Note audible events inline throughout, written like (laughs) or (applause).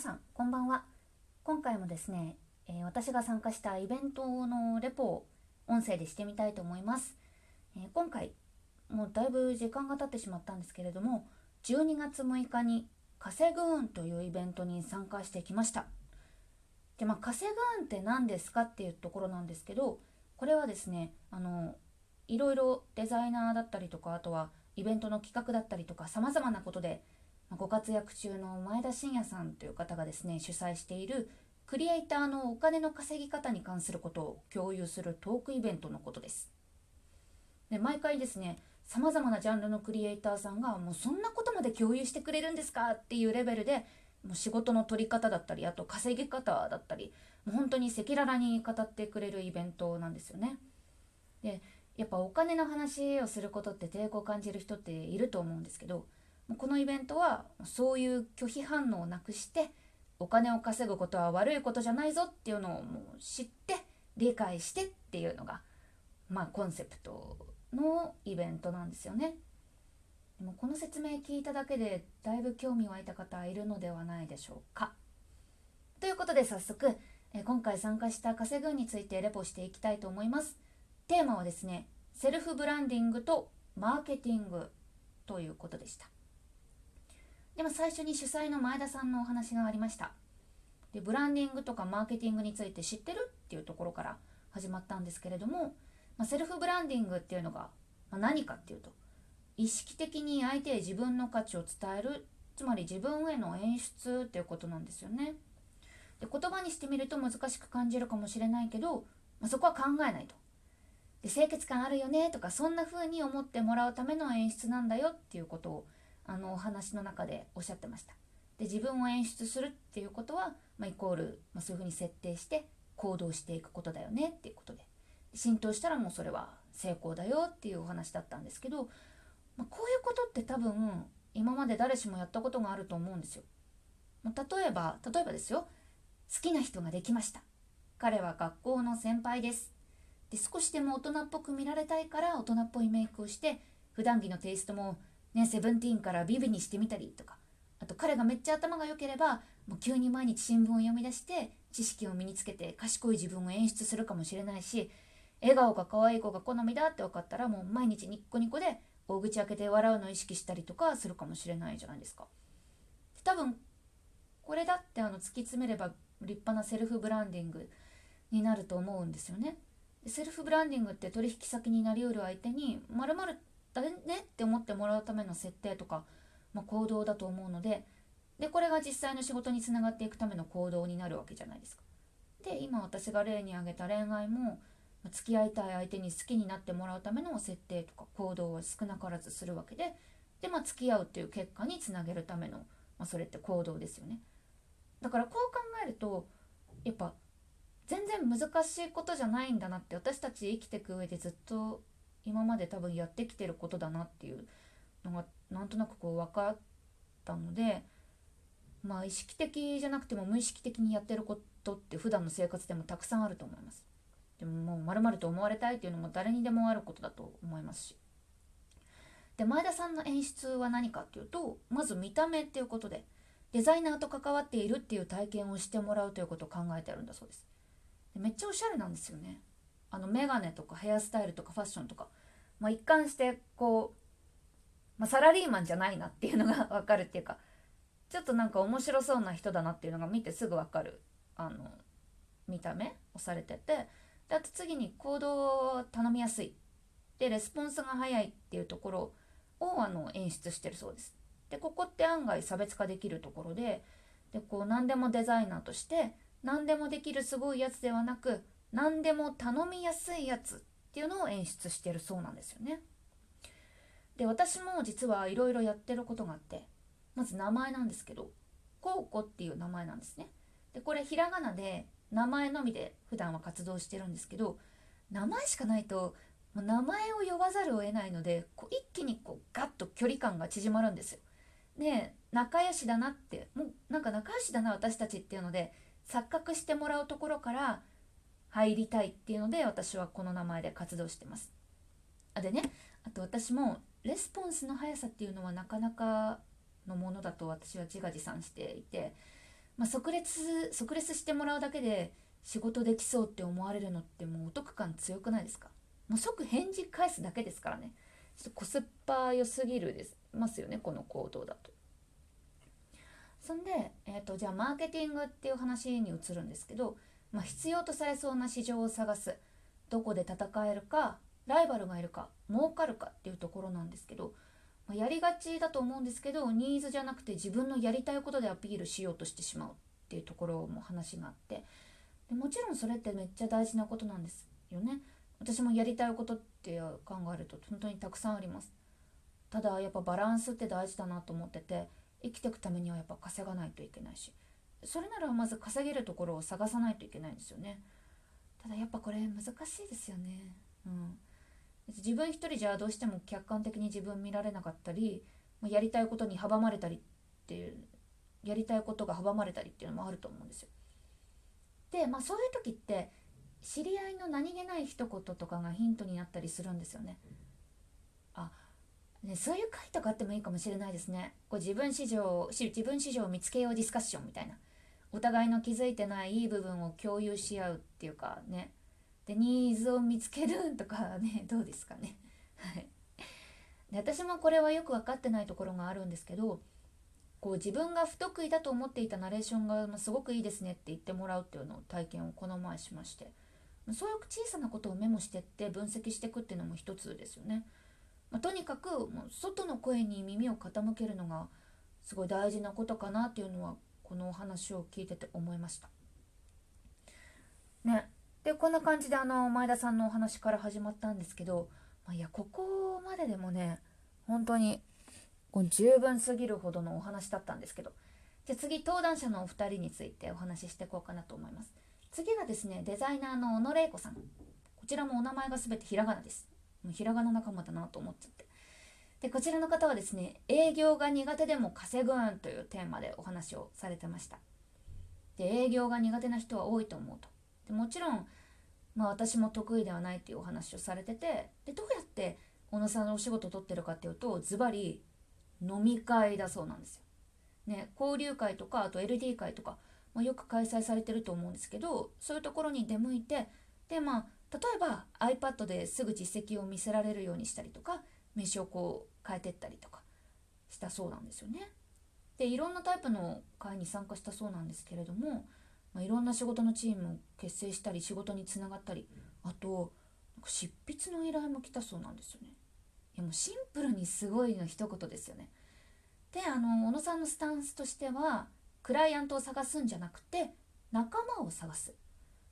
さんこんばんは。今回もですね、えー、私が参加したイベントのレポを音声でしてみたいと思います、えー、今回もうだいぶ時間が経ってしまったんですけれども12月6日に稼ぐ運というイベントに参加してきました。でまあ稼ぐ運って何ですかっていうところなんですけどこれはですねあのいろいろデザイナーだったりとかあとはイベントの企画だったりとかさまざまなことでご活躍中の前田真也さんという方がですね主催しているクリエイターのお金の稼ぎ方に関することを共有するトークイベントのことです。で毎回ですねさまざまなジャンルのクリエイターさんがもうそんなことまで共有してくれるんですかっていうレベルでもう仕事の取り方だったりあと稼ぎ方だったりもう本当に赤裸々に語ってくれるイベントなんですよね。でやっぱお金の話をすることって抵抗を感じる人っていると思うんですけどこのイベントはそういう拒否反応をなくしてお金を稼ぐことは悪いことじゃないぞっていうのをもう知って理解してっていうのがまあコンセプトのイベントなんですよね。でもこの説明聞いただけでだいぶ興味湧いた方いるのではないでしょうか。ということで早速え今回参加した稼ぐについてレポしていきたいと思います。テーマはですねセルフブランディングとマーケティングということでした。でも最初に主催の前田さんのお話がありました。でブランディングとかマーケティングについて知ってるっていうところから始まったんですけれども、まあ、セルフブランディングっていうのが、まあ、何かっていうと意識的に相手へ自分の価値を伝えるつまり自分への演出っていうことなんですよね。で言葉にしてみると難しく感じるかもしれないけど、まあ、そこは考えないと。で清潔感あるよねとかそんな風に思ってもらうための演出なんだよっていうことをあのお話の中でおっしゃってました。で自分を演出するっていうことは、まあ、イコール、まあ、そういうふうに設定して行動していくことだよねっていうことで浸透したらもうそれは成功だよっていうお話だったんですけど、まあ、こういうことって多分今まで誰しもやったことがあると思うんですよ。まあ、例えば例えばですよ好きな人ができました彼は学校の先輩ですで少しでも大人っぽく見られたいから大人っぽいメイクをして普段着のテイストもね、セブンティーンからビビにしてみたりとかあと彼がめっちゃ頭が良ければもう急に毎日新聞を読み出して知識を身につけて賢い自分を演出するかもしれないし笑顔が可愛い子が好みだって分かったらもう毎日ニッコニコで大口開けて笑うのを意識したりとかするかもしれないじゃないですか。多分これだってあの突き詰めれば立派なセルフブランディングになると思うんですよね。セルフブランディングって取引先になりうる相手にまるまるだねって思ってもらうための設定とか、まあ、行動だと思うのででこれが実際の仕事につながっていくための行動になるわけじゃないですか。で今私が例に挙げた恋愛も付き合いたい相手に好きになってもらうための設定とか行動は少なからずするわけでで、まあ、付き合うっていう結果につなげるための、まあ、それって行動ですよね。だからこう考えるとやっぱ全然難しいことじゃないんだなって私たち生きていく上でずっと今まで多分やってきてることだなっていうのがなんとなくこう分かったのでまあ意識的じゃなくても無意識的にやってることって普段の生活でもたくさんあると思います。でももうまると思われたいっていうのも誰にでもあることだと思いますし。で前田さんの演出は何かっていうとまず見た目っていうことでデザイナーと関わっているっていう体験をしてもらうということを考えてあるんだそうです。でめっちゃおしゃれなんですよね。あのメガネとかヘアスタイルとかファッションとか、まあ、一貫してこう、まあ、サラリーマンじゃないなっていうのが (laughs) 分かるっていうかちょっとなんか面白そうな人だなっていうのが見てすぐ分かるあの見た目をされててであと次に行動を頼みやすいでレスポンスが早いっていうところをあの演出してるそうです。でここって案外差別化できるところででこう何でもデザイナーとして何でもできるすごいやつではなく何でも頼みやすいやつっていうのを演出してるそうなんですよね。で私も実はいろいろやってることがあってまず名前なんですけどコウコっていう名前なんですね。でこれひらがなで名前のみで普段は活動してるんですけど名前しかないともう名前を呼ばざるを得ないのでこう一気にこうガッと距離感が縮まるんですよ。で仲良しだなってもうなんか仲良しだな私たちっていうので錯覚してもらうところから入りたいっていうので私はこの名前で活動してます。あでねあと私もレスポンスの速さっていうのはなかなかのものだと私は自画自賛していてまあ、即列即列してもらうだけで仕事できそうって思われるのってもうお得感強くないですか？もう即返事返すだけですからねちょっとコスパ良すぎるですますよねこの行動だと。そんで、えーと、じゃあマーケティングっていう話に移るんですけど、まあ、必要とされそうな市場を探すどこで戦えるかライバルがいるか儲かるかっていうところなんですけど、まあ、やりがちだと思うんですけどニーズじゃなくて自分のやりたいことでアピールしようとしてしまうっていうところも話があってでもちろんそれってめっちゃ大事なことなんですよね。私もやりたいことって考えると本当にたくさんあります。ただやっぱバランスって大事だなと思ってて生きていくためにはやっぱ稼がないといけないしそれならまず稼げるところを探さないといけないんですよね。ただやっぱこれ難しいですよね。うん。自分一人じゃどうしても客観的に自分見られなかったりやりたいことに阻まれたりっていうやりたいことが阻まれたりっていうのもあると思うんですよ。でまあそういう時って知り合いの何気ない一言とかがヒントになったりするんですよね。あね、そういう回とかあってもいいかもしれないですね。こう自分市場自分市場を見つけようディスカッションみたいな。お互いの気づいてないいい部分を共有し合うっていうかね。で、ニーズを見つけるとか (laughs) ね、どうですかね。はい。で私もこれはよく分かってないところがあるんですけど、こう自分が不得意だと思っていたナレーションがすごくいいですねって言ってもらうっていうのを体験をこの前しまして。そういう小さなことをメモしてって分析していくっていうのも一つですよね。まあ、とにかくもう外の声に耳を傾けるのがすごい大事なことかなっていうのはこのお話を聞いてて思いました。ね。でこんな感じであの前田さんのお話から始まったんですけど、まあ、いやここまででもね本当にこう十分すぎるほどのお話だったんですけどじゃ次登壇者のお二人についてお話ししていこうかなと思います。次がですねデザイナーの小野玲子さんこちらもお名前が全てひらがなですもうひらがな仲間だなと思っちゃって。で、こちらの方はですね、営業が苦手でも稼ぐんというテーマでお話をされてました。で、営業が苦手な人は多いと思うと。でもちろん、まあ私も得意ではないっていうお話をされてて、で、どうやって小野さんのお仕事を取ってるかっていうと、ズバリ飲み会だそうなんですよ。ね、交流会とか、あと LD 会とか、まあ、よく開催されてると思うんですけど、そういうところに出向いて、で、まあ、例えば iPad ですぐ実績を見せられるようにしたりとか名刺をこう変えてったりとかしたそうなんですよね。でいろんなタイプの会に参加したそうなんですけれども、まあ、いろんな仕事のチームを結成したり仕事につながったりあと執筆の依頼も来たそうなんですよね。いやもうシンプルにすごいの一言ですよね。であの小野さんのスタンスとしてはクライアントを探すんじゃなくて仲間を探す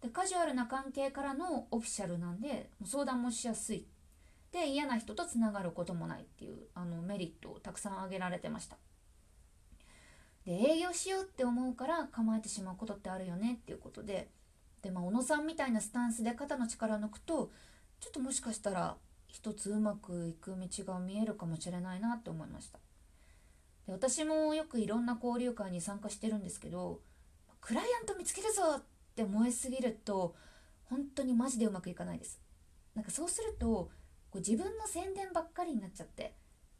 でカジュアルな関係からのオフィシャルなんで相談もしやすいで嫌な人とつながることもないっていうあのメリットをたくさん挙げられてました。で営業しようって思うから構えてしまうことってあるよねっていうことででまあ小野さんみたいなスタンスで肩の力抜くとちょっともしかしたら一つうまくいく道が見えるかもしれないなって思いました。で私もよくいろんな交流会に参加してるんですけどクライアント見つけるぞっって燃えすぎると本当にマジでうまくいかないです。なんかそうするとこう自分の宣伝ばっかりになっちゃって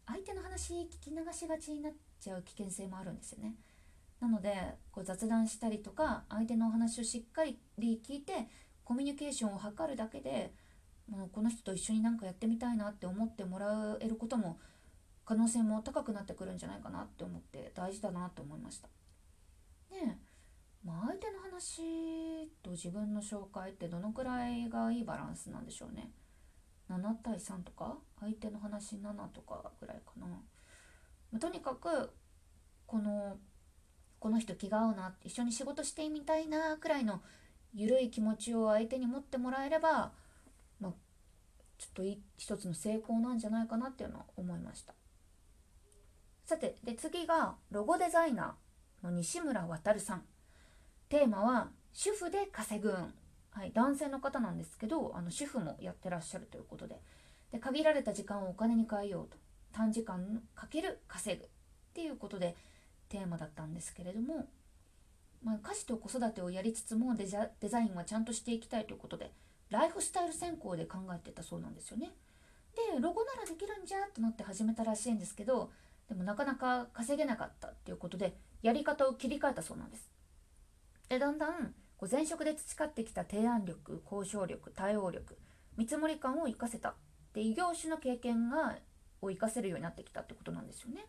相手の話聞き流しがちになっちゃう危険性もあるんですよねなのでこう雑談したりとか相手のお話をしっかり聞いてコミュニケーションを図るだけでもうこの人と一緒になんかやってみたいなって思ってもらえることも可能性も高くなってくるんじゃないかなって思って大事だなと思いました。ねまあ、相手の話と自分の紹介ってどのくらいがいいバランスなんでしょうね。7対3とか相手の話7とかぐらいかな。ま、とにかくこのこの人気が合うな一緒に仕事してみたいなくらいの緩い気持ちを相手に持ってもらえれば、まあ、ちょっと一つの成功なんじゃないかなっていうのは思いました。さてで次がロゴデザイナーの西村渉さん。テーマは主婦で稼ぐ運、はい、男性の方なんですけどあの主婦もやってらっしゃるということでで限られた時間をお金に変えようと短時間かける稼ぐっていうことでテーマだったんですけれども、まあ、家事と子育てをやりつつもデザデザインはちゃんとしていきたいということでライフスタイル専攻で考えてたそうなんですよね。でロゴならできるんじゃとなって始めたらしいんですけどでもなかなか稼げなかったっていうことでやり方を切り替えたそうなんです。でだんだんこう前職で培ってきた提案力交渉力対応力見積もり感を生かせたで異業種の経験がを生かせるようになってきたってことなんですよね。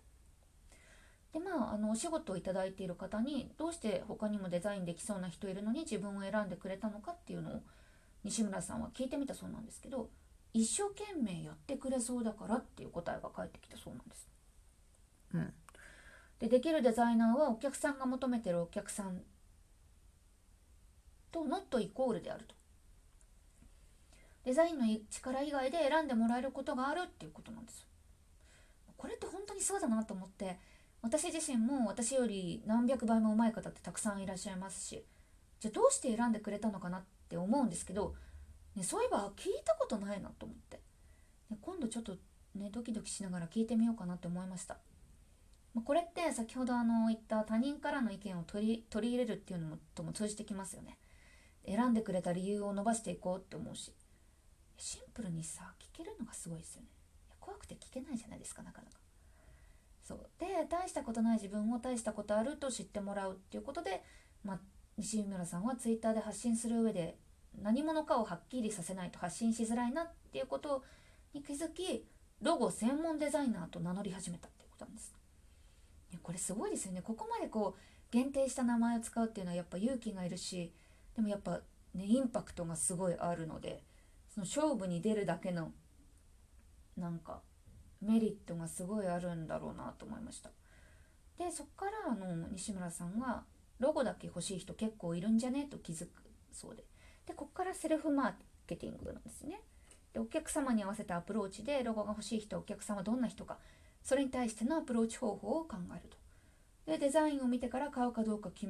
でまああのお仕事をいただいている方にどうして他にもデザインできそうな人いるのに自分を選んでくれたのかっていうのを西村さんは聞いてみたそうなんですけど一生懸命やってくれそうだからっていう答えが返ってきたそうなんです。うん、でできるデザイナーはお客さんが求めてるお客さんとノットイコールであると。デザインの力以外で選んでもらえることがあるっていうことなんです。これって本当にそうだなと思って私自身も私より何百倍も上手い方ってたくさんいらっしゃいますしじゃあどうして選んでくれたのかなって思うんですけど、ね、そういえば聞いたことないなと思って、ね、今度ちょっとねドキドキしながら聞いてみようかなって思いました。まこれって先ほどあの言った他人からの意見を取り取り入れるっていうのとも通じてきますよね。選んでくれた理由を伸ばしていこうって思うしシンプルにさ聞けるのがすごいですよね。怖くて聞けないじゃないですかなかなか。そうで大したことない自分を大したことあると知ってもらうっていうことで、まあ、西村さんは twitter で発信する上で何者かをはっきりさせないと発信しづらいなっていうことに気づきロゴ専門デザイナーと名乗り始めたっていうことなんです。これすごいですよねここまでこう限定した名前を使うっていうのはやっぱ勇気がいるしでもやっぱねインパクトがすごいあるのでその勝負に出るだけのなんかメリットがすごいあるんだろうなと思いました。でそっからあの西村さんがロゴだけ欲しい人結構いるんじゃね？と気づくそうで。でこっからセルフマーケティングなんですね。でお客様に合わせたアプローチでロゴが欲しい人お客様どんな人かそれに対してのアプローチ方法を考えると。でデザインを見てから買うかどうか決める